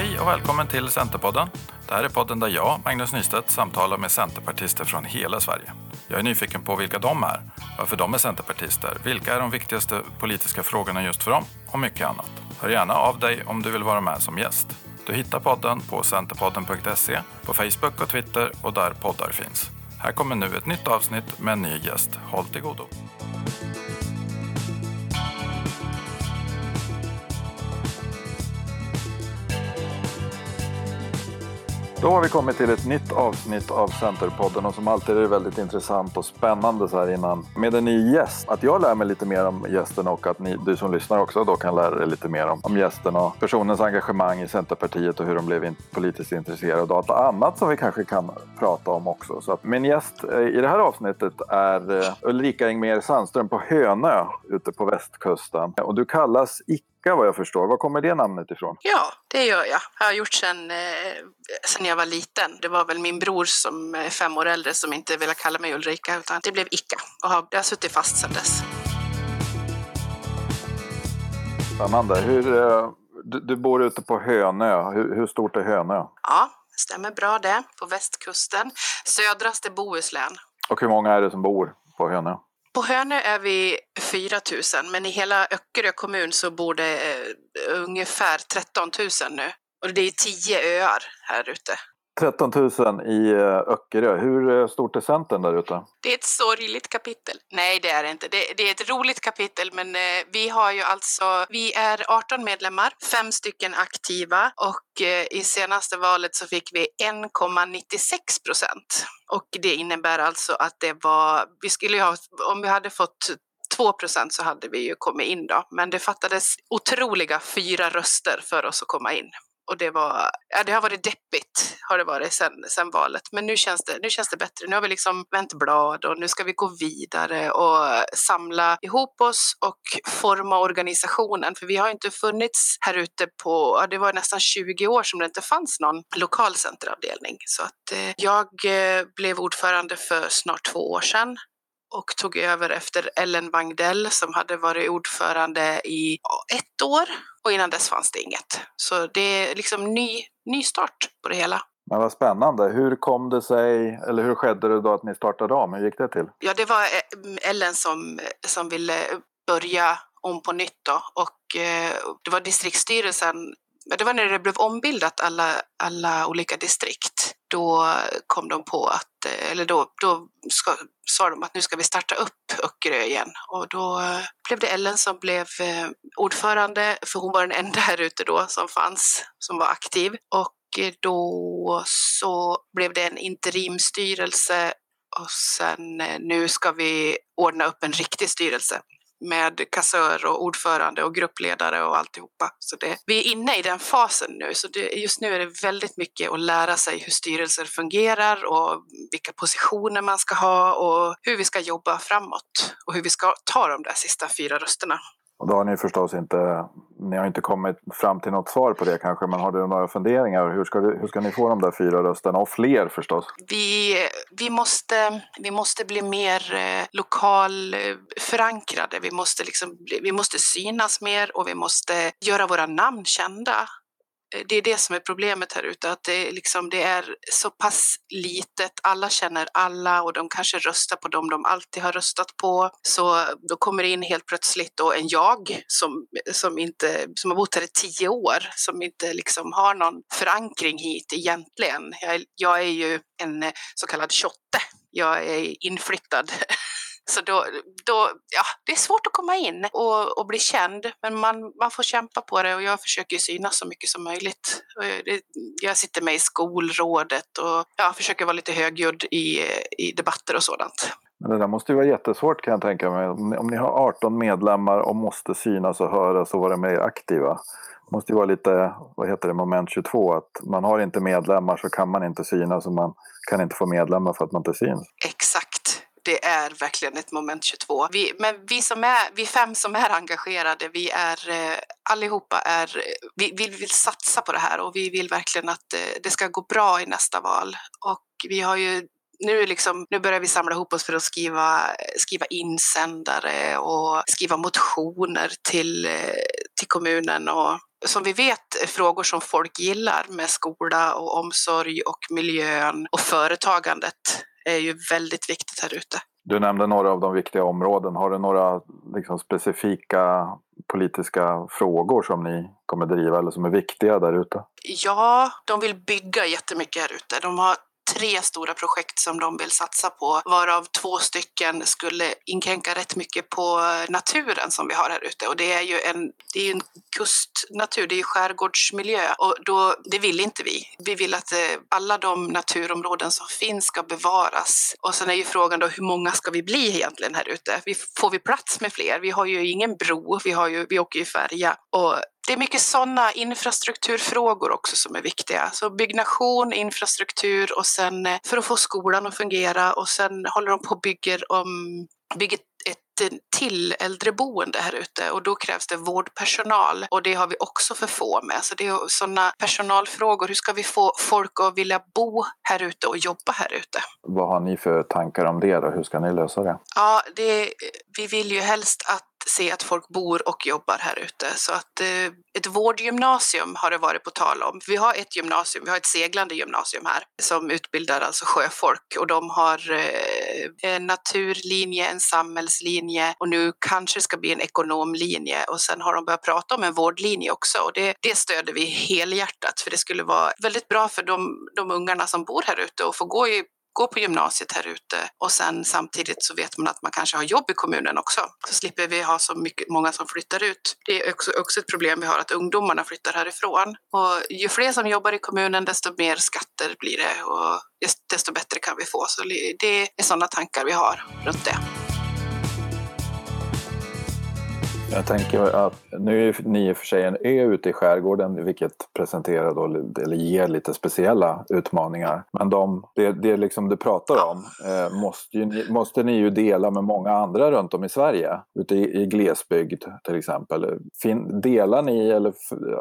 Hej och välkommen till Centerpodden. Det här är podden där jag, Magnus Nystedt, samtalar med centerpartister från hela Sverige. Jag är nyfiken på vilka de är, varför de är centerpartister, vilka är de viktigaste politiska frågorna just för dem och mycket annat. Hör gärna av dig om du vill vara med som gäst. Du hittar podden på centerpodden.se, på Facebook och Twitter och där poddar finns. Här kommer nu ett nytt avsnitt med en ny gäst. Håll till godo. Då har vi kommit till ett nytt avsnitt av Centerpodden och som alltid är det väldigt intressant och spännande så här innan med en ny gäst. Att jag lär mig lite mer om gästen och att ni, du som lyssnar också då kan lära dig lite mer om, om gästen och personens engagemang i Centerpartiet och hur de blev in, politiskt intresserade och allt annat som vi kanske kan prata om också. Så att min gäst eh, i det här avsnittet är eh, Ulrika Engmer Sandström på Hönö ute på västkusten och du kallas icke vad jag förstår. Var kommer det namnet ifrån? Ja, det gör jag. Jag har gjort sedan, eh, sedan jag var liten. Det var väl min bror som är fem år äldre som inte ville kalla mig Ulrika utan det blev Icka och har, det har suttit fast sedan dess. Spännande. Hur, eh, du, du bor ute på Hönö. Hur, hur stort är Hönö? Ja, stämmer bra det. På västkusten, södraste Bohuslän. Och hur många är det som bor på Hönö? På Hönö är vi 4 000, men i hela Öckerö kommun så bor det eh, ungefär 13 000 nu. Och det är 10 öar här ute. 13 000 i eh, Öckerö. Hur eh, stort är Centern där ute? Det är ett sorgligt kapitel. Nej, det är det inte. Det, det, är ett roligt kapitel, men eh, vi har ju alltså, vi är 18 medlemmar, fem stycken aktiva och eh, i senaste valet så fick vi 1,96 procent. Och det innebär alltså att det var, vi skulle ju ha, om vi hade fått 2 procent så hade vi ju kommit in då, men det fattades otroliga fyra röster för oss att komma in och det var, ja det har varit deppigt har det varit sen, sen valet. Men nu känns, det, nu känns det bättre. Nu har vi liksom vänt blad och nu ska vi gå vidare och samla ihop oss och forma organisationen. För vi har inte funnits här ute på, ja, det var nästan 20 år som det inte fanns någon lokal centeravdelning. Så att eh, jag eh, blev ordförande för snart två år sedan och tog över efter Ellen Wangdell som hade varit ordförande i ett år och innan dess fanns det inget. Så det är liksom ny, ny start på det hela. Men vad spännande. Hur kom det sig, eller hur skedde det då att ni startade om? Hur gick det till? Ja, det var eh, Ellen som, som ville börja om på nytt då och eh, det var distriktsstyrelsen det var när det blev ombildat alla, alla olika distrikt. Då kom de på att, eh, eller då, då ska, sa de att nu ska vi starta upp Öckerö igen. Och då eh, blev det Ellen som blev eh, ordförande, för hon var den enda här ute då som fanns, som var aktiv. Och då så blev det en interimstyrelse och sen nu ska vi ordna upp en riktig styrelse med kassör och ordförande och gruppledare och alltihopa. Så det, vi är inne i den fasen nu, så det, just nu är det väldigt mycket att lära sig hur styrelser fungerar och vilka positioner man ska ha och hur vi ska jobba framåt och hur vi ska ta de där sista fyra rösterna. Och då har ni förstås inte, ni har inte kommit fram till något svar på det kanske, men har du några funderingar? Hur ska, hur ska ni få de där fyra rösterna och fler förstås? Vi, vi, måste, vi måste bli mer eh, lokal eh, förankrade. Vi måste, liksom, vi måste synas mer och vi måste göra våra namn kända det är det som är problemet här ute, att det, liksom, det är så pass litet. Alla känner alla och de kanske röstar på dem de alltid har röstat på. Så då kommer det in helt plötsligt då en jag som, som, inte, som har bott här i tio år, som inte liksom har någon förankring hit egentligen. Jag, jag är ju en så kallad tjotte. Jag är inflyttad Så då, då, ja, det är svårt att komma in och, och bli känd, men man, man får kämpa på det och jag försöker synas så mycket som möjligt. Jag sitter med i skolrådet och jag försöker vara lite högljudd i, i debatter och sådant. Men det där måste ju vara jättesvårt kan jag tänka mig. Om ni har 18 medlemmar och måste synas och höras och vara mer aktiva. Det måste ju vara lite, vad heter det, moment 22, att man har inte medlemmar så kan man inte synas och man kan inte få medlemmar för att man inte syns. Exakt det är verkligen ett moment 22. Vi, men vi, som är, vi fem som är engagerade, vi är eh, allihopa är, vi, vi vill satsa på det här och vi vill verkligen att eh, det ska gå bra i nästa val. Och vi har ju nu, liksom, nu börjar vi samla ihop oss för att skriva, skriva insändare och skriva motioner till, eh, till kommunen och som vi vet frågor som folk gillar med skola och omsorg och miljön och företagandet är ju väldigt viktigt här ute. Du nämnde några av de viktiga områden. Har du några liksom, specifika politiska frågor som ni kommer driva eller som är viktiga där ute? Ja, de vill bygga jättemycket här ute. De har tre stora projekt som de vill satsa på, varav två stycken skulle inkräkta rätt mycket på naturen som vi har här ute. Och det är ju en, det är en kustnatur, det är ju skärgårdsmiljö och då, det vill inte vi. Vi vill att eh, alla de naturområden som finns ska bevaras. Och sen är ju frågan då hur många ska vi bli egentligen här ute? får vi plats med fler? Vi har ju ingen bro, vi, har ju, vi åker ju färja. Och det är mycket sådana infrastrukturfrågor också som är viktiga. Så byggnation, infrastruktur och sen eh, för att få skolan att fungera och sen håller de på och bygger om bygger ett till äldreboende här ute och då krävs det vårdpersonal och det har vi också för få med. Så det är sådana personalfrågor. Hur ska vi få folk att vilja bo här ute och jobba här ute? Vad har ni för tankar om det då? Hur ska ni lösa det? Ja, det, vi vill ju helst att se att folk bor och jobbar här ute. Så att eh, ett vårdgymnasium har det varit på tal om. Vi har ett gymnasium, vi har ett seglande gymnasium här som utbildar alltså sjöfolk och de har eh, en naturlinje, en samhällslinje och nu kanske det ska bli en ekonomlinje och sen har de börjat prata om en vårdlinje också och det, det stöder vi helhjärtat för det skulle vara väldigt bra för de, de ungarna som bor här ute och få gå i gå på gymnasiet här ute och sen samtidigt så vet man att man kanske har jobb i kommunen också. Så slipper vi ha så mycket, många som flyttar ut. Det är också, också ett problem vi har att ungdomarna flyttar härifrån. Och ju fler som jobbar i kommunen desto mer skatter blir det och desto bättre kan vi få. Så det är sådana tankar vi har runt det. Jag tänker att nu är ni i och för sig en ö ute i skärgården vilket presenterar då, eller ger lite speciella utmaningar. Men de, det, det liksom du pratar om eh, måste, ju, måste ni ju dela med många andra runt om i Sverige. Ute i, i glesbygd till exempel. Fin, delar ni eller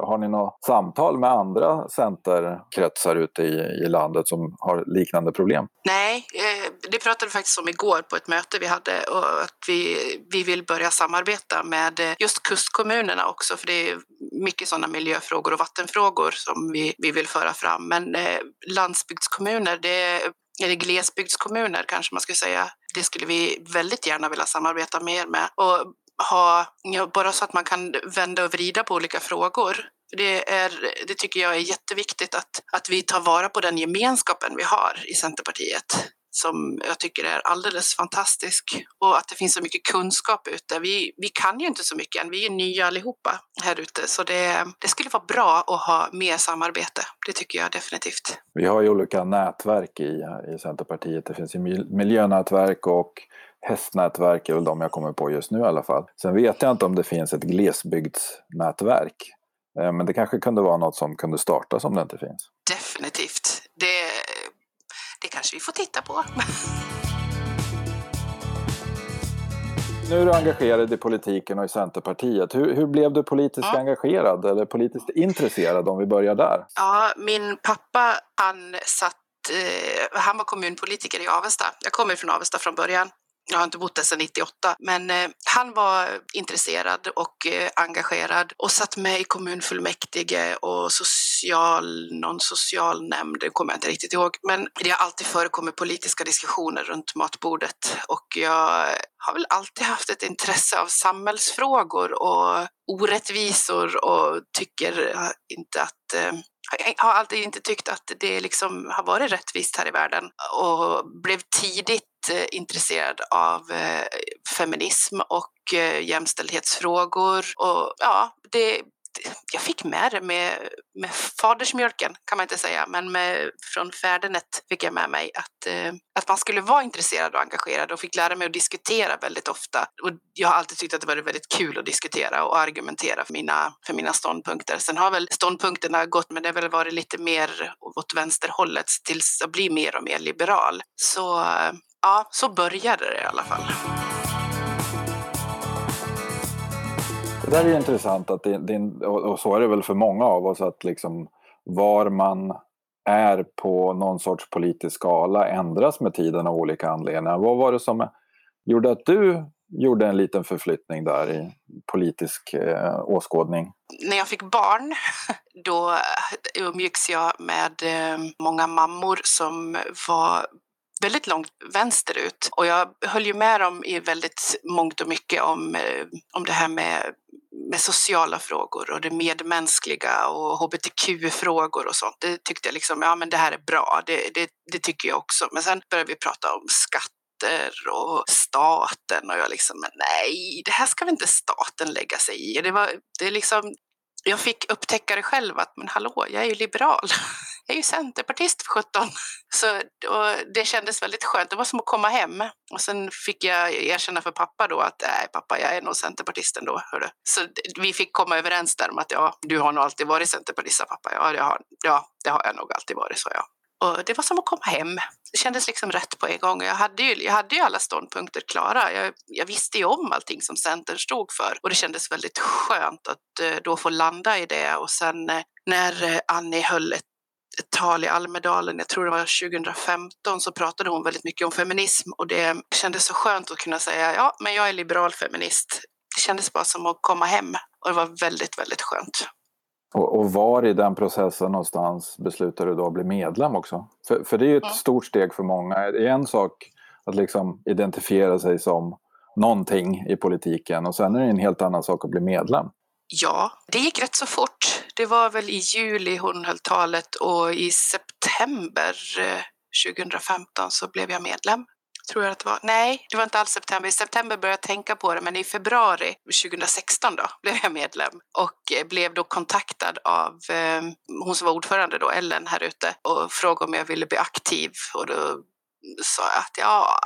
har ni något samtal med andra centerkretsar ute i, i landet som har liknande problem? Nej, eh, det pratade vi faktiskt om igår på ett möte vi hade och att vi, vi vill börja samarbeta med just kustkommunerna också, för det är mycket sådana miljöfrågor och vattenfrågor som vi, vi vill föra fram. Men eh, landsbygdskommuner, det eller glesbygdskommuner kanske man skulle säga, det skulle vi väldigt gärna vilja samarbeta mer med. Och ha, ja, bara så att man kan vända och vrida på olika frågor. Det, är, det tycker jag är jätteviktigt att, att vi tar vara på den gemenskapen vi har i Centerpartiet som jag tycker är alldeles fantastisk och att det finns så mycket kunskap ute. Vi, vi kan ju inte så mycket än, vi är nya allihopa här ute så det, det skulle vara bra att ha mer samarbete. Det tycker jag definitivt. Vi har ju olika nätverk i, i Centerpartiet. Det finns ju miljönätverk och hästnätverk är väl de jag kommer på just nu i alla fall. Sen vet jag inte om det finns ett glesbygdsnätverk. Eh, men det kanske kunde vara något som kunde startas om det inte finns. Definitivt. Det, det kanske vi får titta på. Nu är du engagerad i politiken och i Centerpartiet. Hur, hur blev du politiskt ja. engagerad eller politiskt intresserad om vi börjar där? Ja, min pappa han satt eh, han var kommunpolitiker i Avesta. Jag kommer från Avesta från början jag har inte bott där sedan 98, men eh, han var intresserad och eh, engagerad och satt med i kommunfullmäktige och social, någon socialnämnd, det kommer jag inte riktigt ihåg. Men det har alltid förekommit politiska diskussioner runt matbordet och jag har väl alltid haft ett intresse av samhällsfrågor och orättvisor och tycker eh, inte att eh, jag har alltid inte tyckt att det liksom har varit rättvist här i världen och blev tidigt eh, intresserad av eh, feminism och eh, jämställdhetsfrågor. Och ja, det, jag fick med det med, med fadersmjölken kan man inte säga, men med, från fädernet fick jag med mig att, eh, att man skulle vara intresserad och engagerad och fick lära mig att diskutera väldigt ofta. Och jag har alltid tyckt att det varit väldigt kul att diskutera och argumentera för mina, för mina ståndpunkter. Sen har väl ståndpunkterna gått, men det har väl varit lite mer åt vänsterhållet tills jag blir mer och mer liberal. Så ja, så började det i alla fall. Det där är intressant att din, och så är det väl för många av oss att liksom var man är på någon sorts politisk skala ändras med tiden av olika anledningar. Vad var det som gjorde att du gjorde en liten förflyttning där i politisk eh, åskådning. När jag fick barn, då umgicks jag med eh, många mammor som var väldigt långt vänsterut. Och jag höll ju med dem i väldigt mångt och mycket om, eh, om det här med, med sociala frågor och det medmänskliga och hbtq-frågor och sånt. Det tyckte jag liksom, ja men det här är bra, det, det, det tycker jag också. Men sen började vi prata om skatt och staten och jag liksom, men nej, det här ska väl inte staten lägga sig i. Det var, det liksom, jag fick upptäcka det själv att men hallå, jag är ju liberal. Jag är ju centerpartist för 17. Så det kändes väldigt skönt. Det var som att komma hem. Och sen fick jag erkänna för pappa då att nej pappa, jag är nog centerpartist ändå. Hörru. Så vi fick komma överens där om att ja, du har nog alltid varit centerpartist, pappa. Ja, det har, ja, det har jag nog alltid varit, sa jag. Och det var som att komma hem. Det kändes liksom rätt på en gång. Jag hade ju, jag hade ju alla ståndpunkter klara. Jag, jag visste ju om allting som Centern stod för och det kändes väldigt skönt att eh, då få landa i det. Och sen eh, när eh, Annie höll ett, ett tal i Almedalen, jag tror det var 2015, så pratade hon väldigt mycket om feminism och det kändes så skönt att kunna säga ja, men jag är liberal feminist. Det kändes bara som att komma hem och det var väldigt, väldigt skönt. Och, och, var i den processen någonstans beslutade du då att bli medlem också? För, för det är ju ett mm. stort steg för många. Det är en sak att liksom identifiera sig som någonting i politiken och sen är det en helt annan sak att bli medlem. Ja, det gick rätt så fort. Det var väl i juli hon höll talet och i september eh, 2015 så blev jag medlem tror jag att det var. Nej, det var inte alls september. I september började jag tänka på det, men i februari 2016 då blev jag medlem och eh, blev då kontaktad av eh, hon som var ordförande då, Ellen här ute och frågade om jag ville bli aktiv och då sa jag att ja,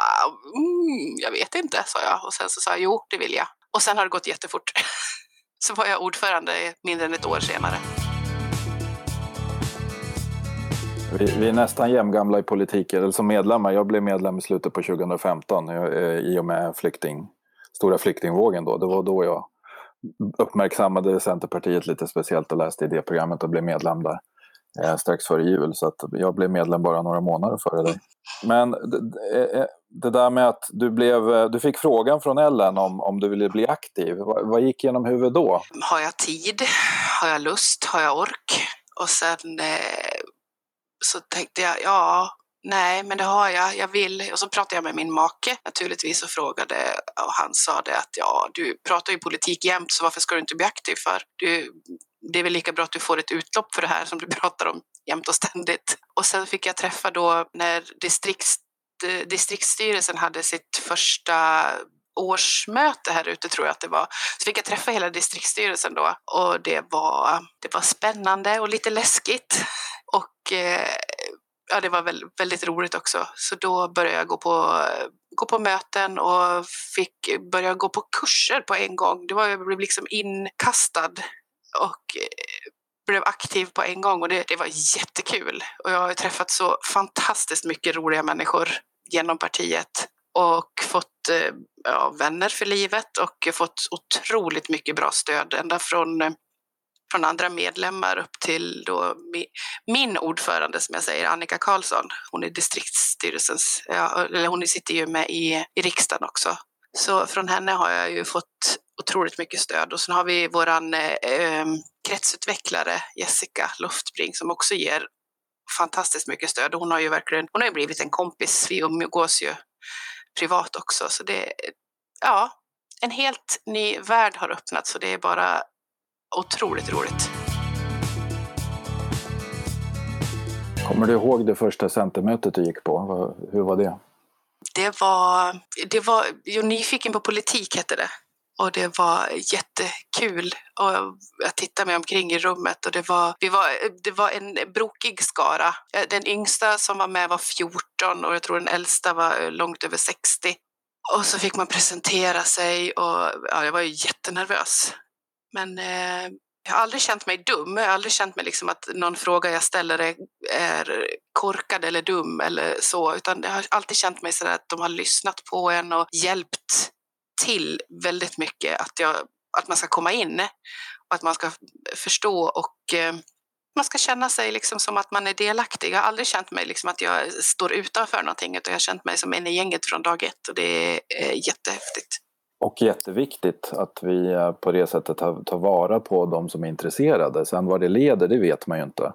mm, jag vet inte, sa jag och sen så sa jag jo, det vill jag. Och sen har det gått jättefort. så var jag ordförande mindre än ett år senare. Vi, vi, är nästan jämngamla i politiken, eller som medlemmar. Jag blev medlem i slutet på 2015 eh, i och med flykting, stora flyktingvågen. Då. Det var då jag uppmärksammade Centerpartiet lite speciellt och läste idéprogrammet och blev medlem där eh, strax före jul. Så att jag blev medlem bara några månader före det. Men eh, det, där med att du, blev, eh, du fick frågan från Ellen om, om du ville bli aktiv. Vad, vad gick genom huvudet då? Har jag tid? Har jag lust? Har jag ork? Och sen eh, så tänkte jag, ja, nej, men det har jag, jag vill. Och så pratade jag med min make naturligtvis och frågade och han sa det att ja, du pratar ju politik jämt så varför ska du inte bli aktiv för? Du, det är väl lika bra att du får ett utlopp för det här som du pratar om jämt och ständigt. Och sen fick jag träffa då när distrikts, Eh, distriktsstyrelsen hade sitt första årsmöte här ute tror jag att det var. Så fick jag träffa hela distriktsstyrelsen då och det var, det var spännande och lite läskigt. Och eh, ja, det var väldigt roligt också. Så då började jag gå på, gå på möten och fick börja gå på kurser på en gång. Det var, jag blev liksom inkastad och eh, blev aktiv på en gång och det, det var jättekul. Och jag har träffat så fantastiskt mycket roliga människor genom partiet och fått eh, ja, vänner för livet och fått otroligt mycket bra stöd ända från, eh, från andra medlemmar upp till då min ordförande som jag säger, Annika Karlsson. Hon är distriktsstyrelsens, ja, eller hon sitter ju med i, i riksdagen också. Så från henne har jag ju fått otroligt mycket stöd och sen har vi våran eh, eh kretsutvecklare Jessica Luftbring som också ger fantastiskt mycket stöd. Hon har ju verkligen, hon har ju blivit en kompis. Vi umgås ju privat också. Så det, ja, en helt ny värld har öppnats och det är bara otroligt roligt. Kommer du ihåg det första centermötet du gick på? Hur var det? Det var, det var jo, Nyfiken på politik hette det. Och det var jättekul. att titta mig omkring i rummet och det var, vi var, det var en brokig skara. Eh, den yngsta som var med var 14 och jag tror den äldsta var eh, långt över 60. Och så fick man presentera sig och ja, jag var ju jättenervös. Men eh, jag har aldrig känt mig dum. Jag har aldrig känt mig liksom att någon fråga jag ställer är, är korkad eller dum eller så, utan jag har alltid känt mig så att de har lyssnat på en och hjälpt till väldigt mycket att, jag, att man ska komma in och att man ska förstå och eh, man ska känna sig liksom som att man är delaktig. Jag har aldrig känt mig liksom att jag står utanför någonting utan jag har känt mig som en i gänget från dag ett och det är eh, jättehäftigt. Och jätteviktigt att vi eh, på det sättet tar, tar vara på de som är intresserade. Sen vad det leder, det vet man ju inte.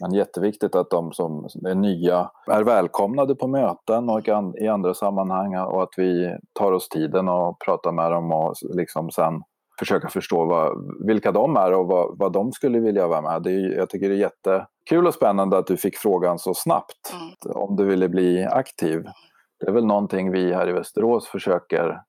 Men jätteviktigt att de som är nya är välkomnade på möten och i andra sammanhang och att vi tar oss tiden och pratar med dem och liksom sen försöka förstå vad, vilka de är och vad, vad de skulle vilja vara med. Det är, jag tycker det är jättekul och spännande att du fick frågan så snabbt mm. om du ville bli aktiv. Det är väl någonting vi här i Västerås försöker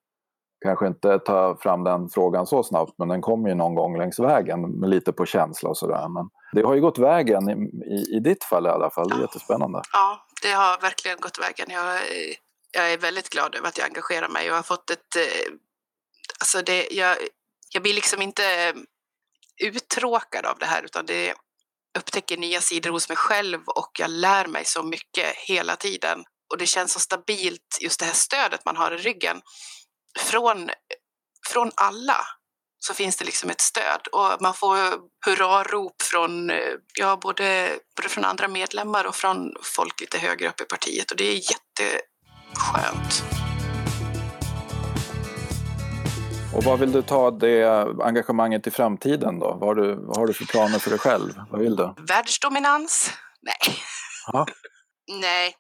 kanske inte ta fram den frågan så snabbt men den kommer ju någon gång längs vägen med lite på känsla och sådär. Men det har ju gått vägen i, i, ditt fall i alla fall, det är jättespännande. Ja, det har verkligen gått vägen. Jag, jag är väldigt glad över att jag engagerar mig och har fått ett... Eh, alltså det, jag, jag blir liksom inte uttråkad av det här utan det upptäcker nya sidor hos mig själv och jag lär mig så mycket hela tiden. Och det känns så stabilt, just det här stödet man har i ryggen. Från, från alla så finns det liksom ett stöd och man får hurrarop från ja, både, både från andra medlemmar och från folk lite högre upp i partiet och det är jätteskönt. Och vad vill du ta det engagemanget i framtiden då? Vad har du, vad har du för planer för dig själv? Vad vill du? Världsdominans? Nej. Nej,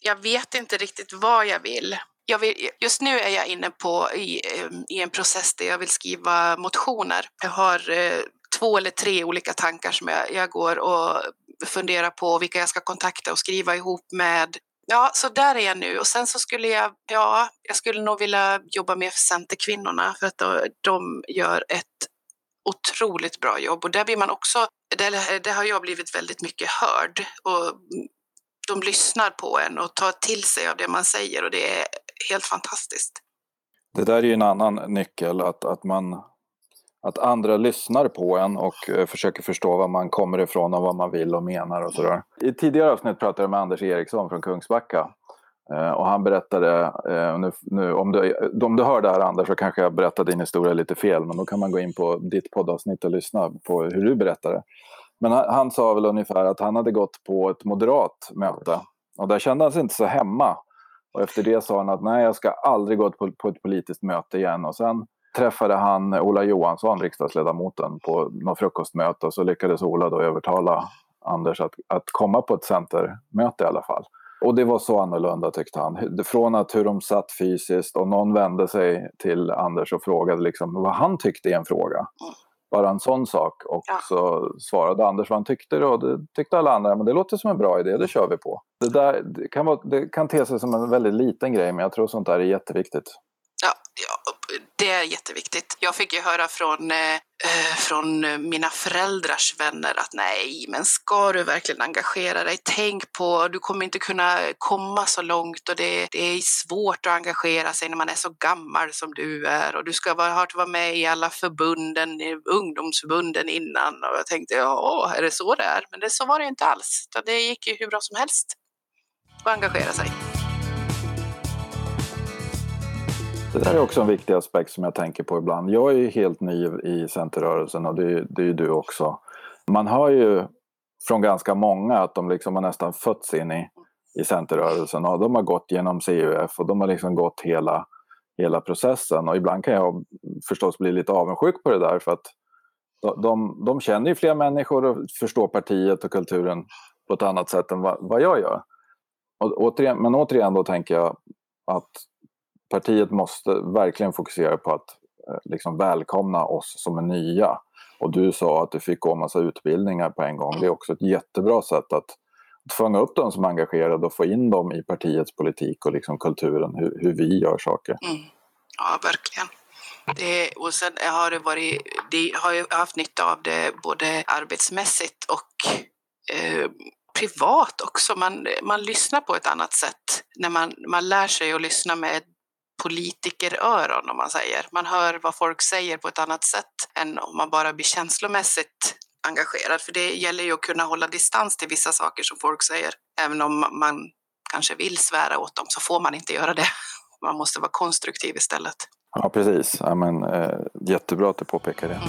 jag vet inte riktigt vad jag vill. Jag vill. Just nu är jag inne på i, i en process där jag vill skriva motioner. Jag har eh, två eller tre olika tankar som jag, jag går och funderar på vilka jag ska kontakta och skriva ihop med Ja, så där är jag nu. Och sen så skulle jag, ja, jag skulle nog vilja jobba mer för Centerkvinnorna för att de gör ett otroligt bra jobb. Och där blir man också, där, där har jag blivit väldigt mycket hörd. Och de lyssnar på en och tar till sig av det man säger och det är helt fantastiskt. Det där är ju en annan nyckel, att, att man att andra lyssnar på en och eh, försöker förstå var man kommer ifrån och vad man vill och menar och sådär. I tidigare avsnitt pratade jag med Anders Eriksson från Kungsbacka. Eh, och han berättade, eh, nu, nu, om, du, om du hör det här Anders så kanske jag berättade din historia lite fel, men då kan man gå in på ditt poddavsnitt och lyssna på hur du berättar det. Men han, han sa väl ungefär att han hade gått på ett moderat möte och där kände han sig inte så hemma. Och efter det sa han att nej, jag ska aldrig gå på, på ett politiskt möte igen. Och sen träffade han Ola Johansson, riksdagsledamoten, på något frukostmöte och så lyckades Ola då övertala Anders att, att komma på ett centermöte i alla fall. Och det var så annorlunda tyckte han. Från att hur de satt fysiskt och någon vände sig till Anders och frågade liksom vad han tyckte i en fråga. Bara en sån sak. Och ja. så svarade Anders vad han tyckte och det tyckte alla andra, men det låter som en bra idé, det kör vi på. Det, där, det, kan, vara, det kan te sig som en väldigt liten grej, men jag tror sånt där är jätteviktigt. Ja, ja, det är jätteviktigt. Jag fick ju höra från, eh, eh, från mina föräldrars vänner att nej, men ska du verkligen engagera dig? Tänk på, du kommer inte kunna komma så långt och det, det är svårt att engagera sig när man är så gammal som du är och du ska vara, ha vara med i alla förbunden, ungdomsförbunden innan och jag tänkte, ja, är det så det är? Men det, så var det inte alls. Det gick ju hur bra som helst att engagera sig. Det där är också en viktig aspekt som jag tänker på ibland. Jag är ju helt ny i Centerrörelsen och det, det är ju du också. Man hör ju från ganska många att de liksom har nästan fötts in i, i Centerrörelsen och de har gått genom CUF och de har liksom gått hela, hela processen. Och ibland kan jag förstås bli lite avundsjuk på det där för att de, de känner ju fler människor och förstår partiet och kulturen på ett annat sätt än vad, vad jag gör. Och, återigen, men återigen då tänker jag att partiet måste verkligen fokusera på att eh, liksom välkomna oss som är nya. Och du sa att du fick gå en massa utbildningar på en gång. Det är också ett jättebra sätt att, att fånga upp de som är engagerade och få in dem i partiets politik och liksom kulturen, hur, hur vi gör saker. Mm. Ja, verkligen. Det, och sen har det varit, det har jag haft nytta av det både arbetsmässigt och eh, privat också. Man, man lyssnar på ett annat sätt när man, man lär sig att lyssna med politikeröron om man säger. Man hör vad folk säger på ett annat sätt än om man bara blir känslomässigt engagerad. För det gäller ju att kunna hålla distans till vissa saker som folk säger. Även om man kanske vill svära åt dem så får man inte göra det. Man måste vara konstruktiv istället. Ja, precis. Ja, men, eh, jättebra att du påpekar det. Mm.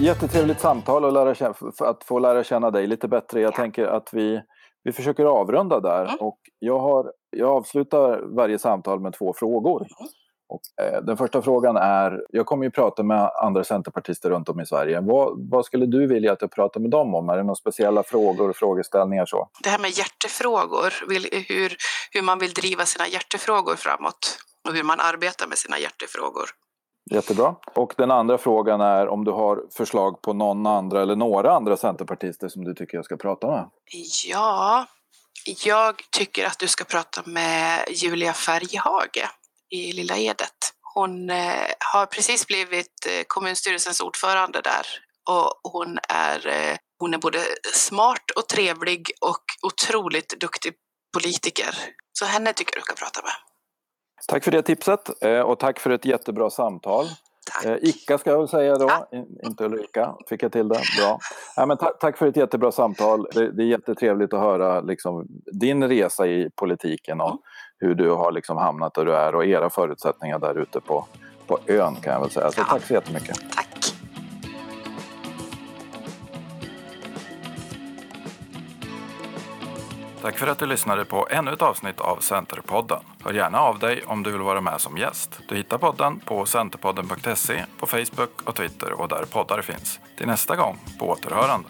Jättetrevligt samtal och lära, att få lära känna dig lite bättre. Jag ja. tänker att vi vi försöker avrunda där mm. och Jag, har, jag avslutar varje samtal med två frågor. Mm. Och, eh, den första frågan är, jag kommer ju prata med andra centerpartister runt om i Sverige. Vad, vad, skulle du vilja att jag pratar med dem om? Är det några speciella frågor och frågeställningar? Så? Det här med hjärtefrågor, hur, hur man vill driva sina hjärtefrågor framåt och hur man arbetar med sina hjärtefrågor. Jättebra. Och den andra frågan är om du har förslag på någon andra eller några andra centerpartister som du tycker jag ska prata med? Ja, jag tycker att du ska prata med Julia Färjehage i Lilla Edet. Hon eh, har precis blivit eh, kommunstyrelsens ordförande där och hon är, eh, hon är både smart och trevlig och otroligt duktig politiker. Så henne tycker jag du ska prata med. Tack för det tipset och tack för ett jättebra samtal. Tack. Icka ska jag väl säga då, ja. inte Ulrika. Fick jag till det? Bra. Ja, men tack för ett jättebra samtal. Det, det är jättetrevligt att höra liksom, din resa i politiken och mm hur du har liksom hamnat där du är och era förutsättningar där ute på, på ön kan jag väl säga. Så ja. tack så jättemycket. Tack. Tack för att du lyssnade på ännu ett avsnitt av Centerpodden. Hör gärna av dig om du vill vara med som gäst. Du hittar podden på centerpodden.se, på Facebook och Twitter och där poddar finns. Till nästa gång, på återhörande.